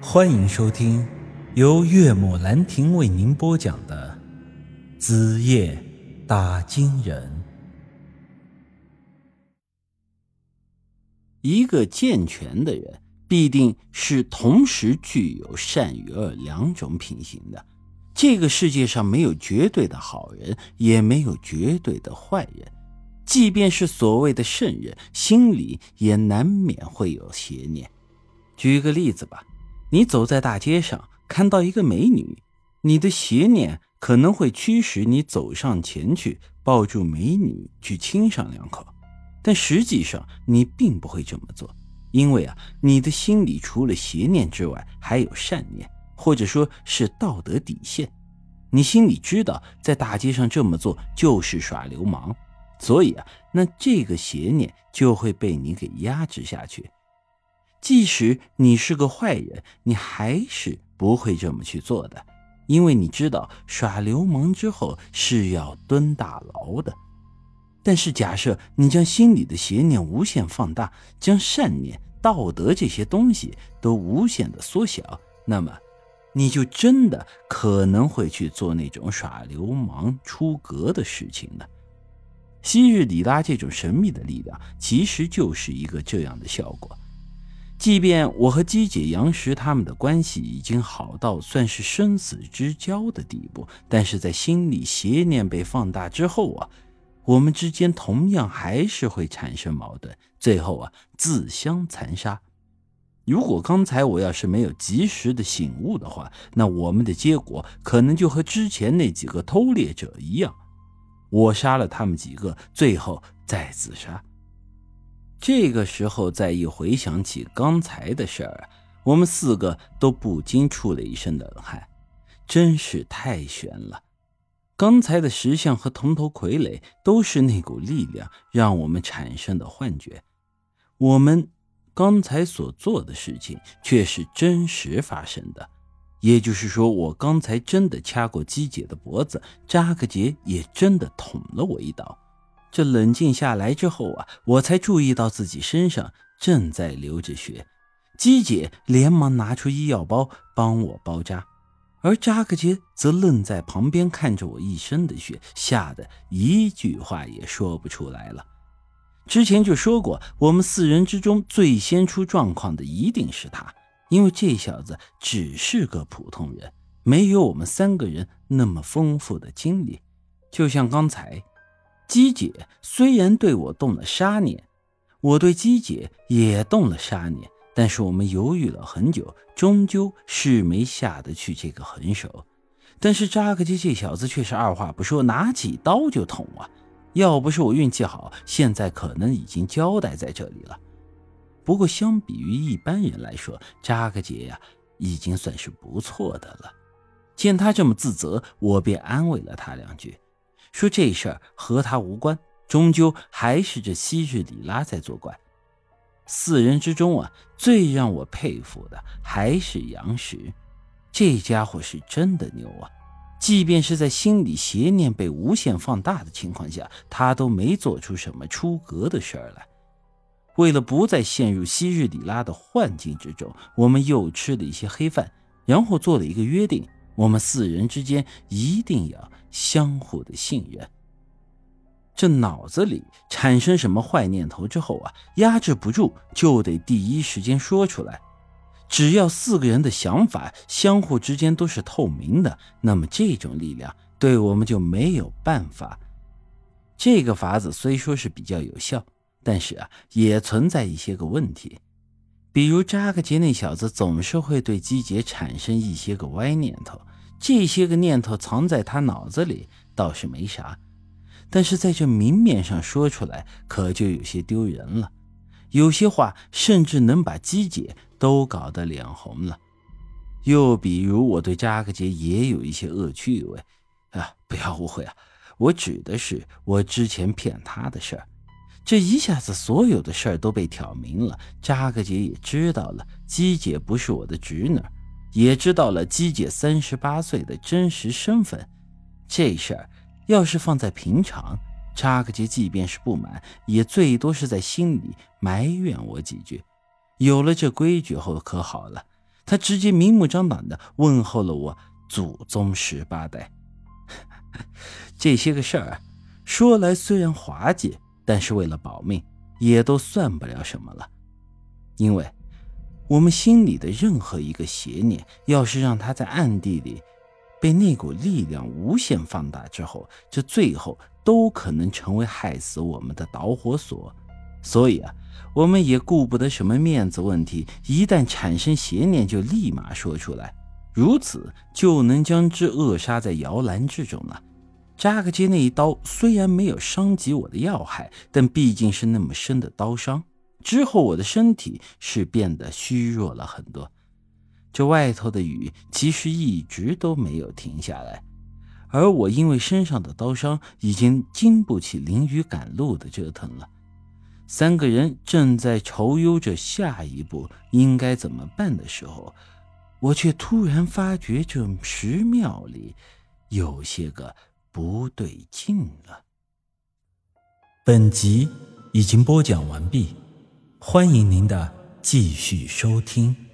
欢迎收听由岳母兰亭为您播讲的《子夜打金人》。一个健全的人，必定是同时具有善与恶两种品行的。这个世界上没有绝对的好人，也没有绝对的坏人。即便是所谓的圣人，心里也难免会有邪念。举个例子吧，你走在大街上，看到一个美女，你的邪念可能会驱使你走上前去，抱住美女去亲上两口。但实际上，你并不会这么做，因为啊，你的心里除了邪念之外，还有善念，或者说是道德底线。你心里知道，在大街上这么做就是耍流氓。所以啊，那这个邪念就会被你给压制下去。即使你是个坏人，你还是不会这么去做的，因为你知道耍流氓之后是要蹲大牢的。但是假设你将心里的邪念无限放大，将善念、道德这些东西都无限的缩小，那么你就真的可能会去做那种耍流氓、出格的事情了。昔日里拉这种神秘的力量，其实就是一个这样的效果。即便我和姬姐、杨石他们的关系已经好到算是生死之交的地步，但是在心里邪念被放大之后啊，我们之间同样还是会产生矛盾，最后啊自相残杀。如果刚才我要是没有及时的醒悟的话，那我们的结果可能就和之前那几个偷猎者一样。我杀了他们几个，最后再自杀。这个时候再一回想起刚才的事儿，我们四个都不禁出了一身冷汗，真是太悬了。刚才的石像和铜头傀儡都是那股力量让我们产生的幻觉，我们刚才所做的事情却是真实发生的。也就是说，我刚才真的掐过姬姐的脖子，扎克杰也真的捅了我一刀。这冷静下来之后啊，我才注意到自己身上正在流着血。姬姐连忙拿出医药包帮我包扎，而扎克杰则愣在旁边看着我一身的血，吓得一句话也说不出来了。之前就说过，我们四人之中最先出状况的一定是他。因为这小子只是个普通人，没有我们三个人那么丰富的经历。就像刚才，姬姐虽然对我动了杀念，我对姬姐也动了杀念，但是我们犹豫了很久，终究是没下得去这个狠手。但是扎克基这小子却是二话不说，拿起刀就捅啊！要不是我运气好，现在可能已经交代在这里了。不过，相比于一般人来说，扎克杰呀，已经算是不错的了。见他这么自责，我便安慰了他两句，说这事儿和他无关，终究还是这昔日里拉在作怪。四人之中啊，最让我佩服的还是杨石，这家伙是真的牛啊！即便是在心里邪念被无限放大的情况下，他都没做出什么出格的事儿来。为了不再陷入昔日里拉的幻境之中，我们又吃了一些黑饭，然后做了一个约定：我们四人之间一定要相互的信任。这脑子里产生什么坏念头之后啊，压制不住就得第一时间说出来。只要四个人的想法相互之间都是透明的，那么这种力量对我们就没有办法。这个法子虽说是比较有效。但是啊，也存在一些个问题，比如扎克杰那小子总是会对姬姐产生一些个歪念头，这些个念头藏在他脑子里倒是没啥，但是在这明面上说出来可就有些丢人了，有些话甚至能把姬姐都搞得脸红了。又比如我对扎克杰也有一些恶趣味，啊，不要误会啊，我指的是我之前骗他的事儿。这一下子，所有的事儿都被挑明了。扎克姐也知道了，姬姐不是我的侄女，也知道了姬姐三十八岁的真实身份。这事儿要是放在平常，扎克姐即便是不满，也最多是在心里埋怨我几句。有了这规矩后，可好了，他直接明目张胆的问候了我祖宗十八代。这些个事儿说来虽然滑稽，但是为了保命，也都算不了什么了。因为，我们心里的任何一个邪念，要是让他在暗地里被那股力量无限放大之后，这最后都可能成为害死我们的导火索。所以啊，我们也顾不得什么面子问题，一旦产生邪念，就立马说出来，如此就能将之扼杀在摇篮之中了。扎克街那一刀虽然没有伤及我的要害，但毕竟是那么深的刀伤。之后，我的身体是变得虚弱了很多。这外头的雨其实一直都没有停下来，而我因为身上的刀伤，已经经不起淋雨赶路的折腾了。三个人正在愁忧着下一步应该怎么办的时候，我却突然发觉这石庙里有些个不对劲了。本集已经播讲完毕。欢迎您的继续收听。